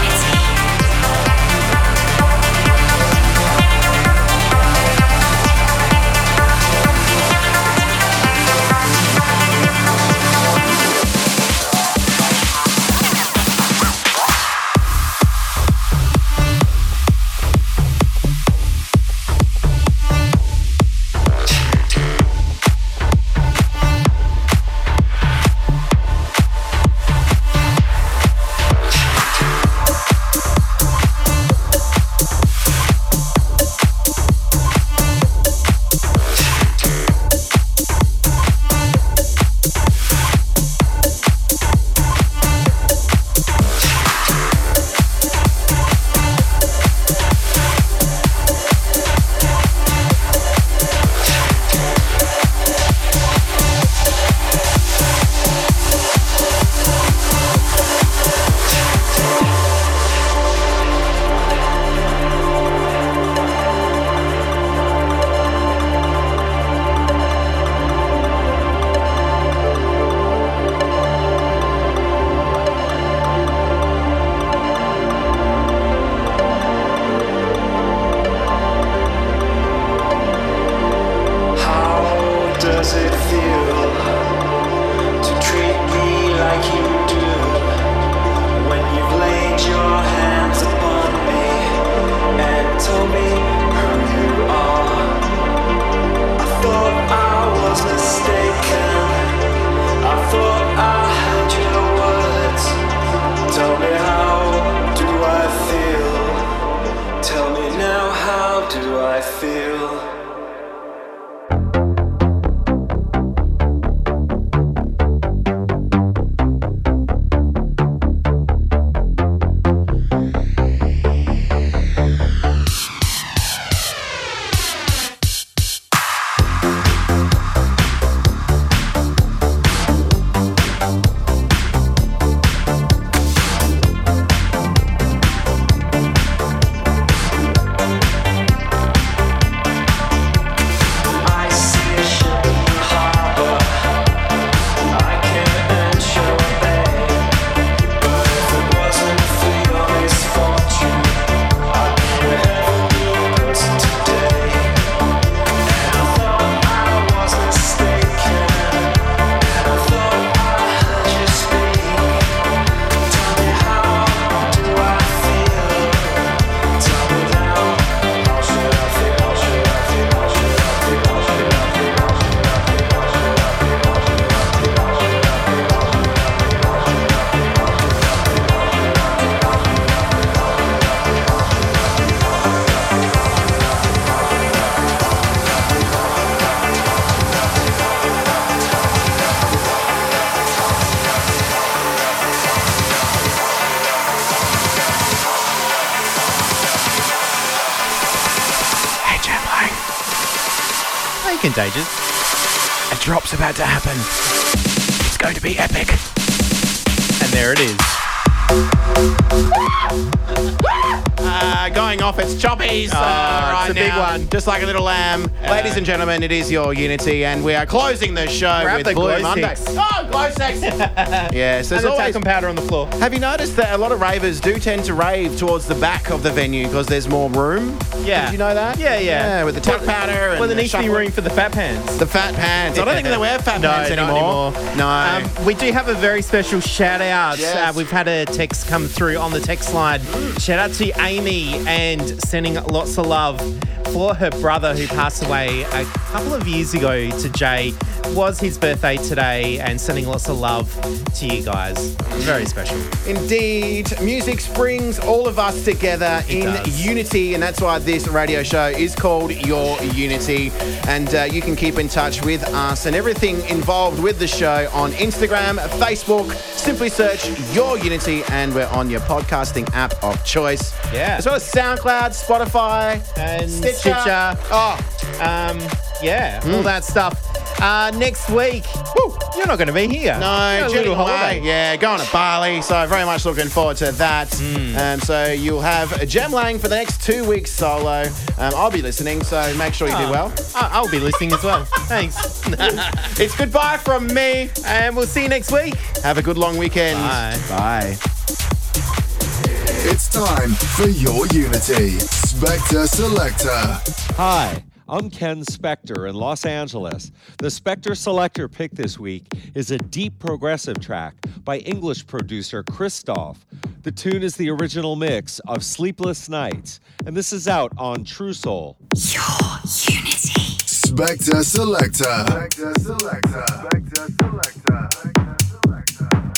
C: Contagious.
H: A drop's about to happen. It's going to be epic.
C: And there it is.
B: Uh, going off its choppies uh, right
C: it's a big
B: now.
C: one.
B: Just like a little lamb. Ladies and gentlemen, it is your Unity, and we are closing the show with Blue Monday.
C: sticks.
B: Glow sticks! yes, there's
C: And the
B: always
C: talcum powder on the floor.
B: Have you noticed that a lot of ravers do tend to rave towards the back of the venue because there's more room?
C: Yeah.
B: Did you know that?
C: Yeah, yeah.
B: Yeah, with the tuck powder and
C: Well, there needs to be room for the fat pants.
B: The fat pants. I don't think they wear fat
C: no,
B: pants
C: not
B: anymore. No.
C: Um, we do have a very special shout out.
B: Yes.
C: Uh, we've had a text come through on the text line. Shout out to Amy and sending lots of love for her brother who passed away a couple of years ago to Jay. Was his birthday today and sending lots of love to you guys. Very special.
B: Indeed, music brings all of us together
C: It
B: in
C: does.
B: unity, and that's why this radio show is called Your Unity. And uh, you can keep in touch with us and everything involved with the show on Instagram, Facebook. Simply search Your Unity, and we're on your podcasting app of choice.
C: Yeah.
B: As well as SoundCloud, Spotify,
C: And
B: Stitcher.
C: Stitcher.
B: Oh,
C: Um, yeah, all that stuff. Uh, next week, woo, you're not going to be here.
B: No, jetting away.
C: holiday.
B: Yeah, going to Bali. So very much looking forward to that.
C: Hmm.
B: Um, so you'll have Jem Lang for the next two weeks solo. Um, I'll be listening, so make sure you do
C: Oh,
B: well.
C: I- I'll be listening as well. Thanks.
B: It's goodbye from me.
C: and we'll see you next week.
B: Have a good long weekend.
C: Bye.
B: Bye.
G: It's time for your Unity. Spector Selector.
I: Hi, I'm Ken Spector in Los Angeles. The Spector Selector pick this week is a deep progressive track by English producer Cristoph. The tune is the original mix of Sleepless Nights, and this is out on True Soul.
G: Spector Selector. Spector Selector. Spector Selector.
J: Thank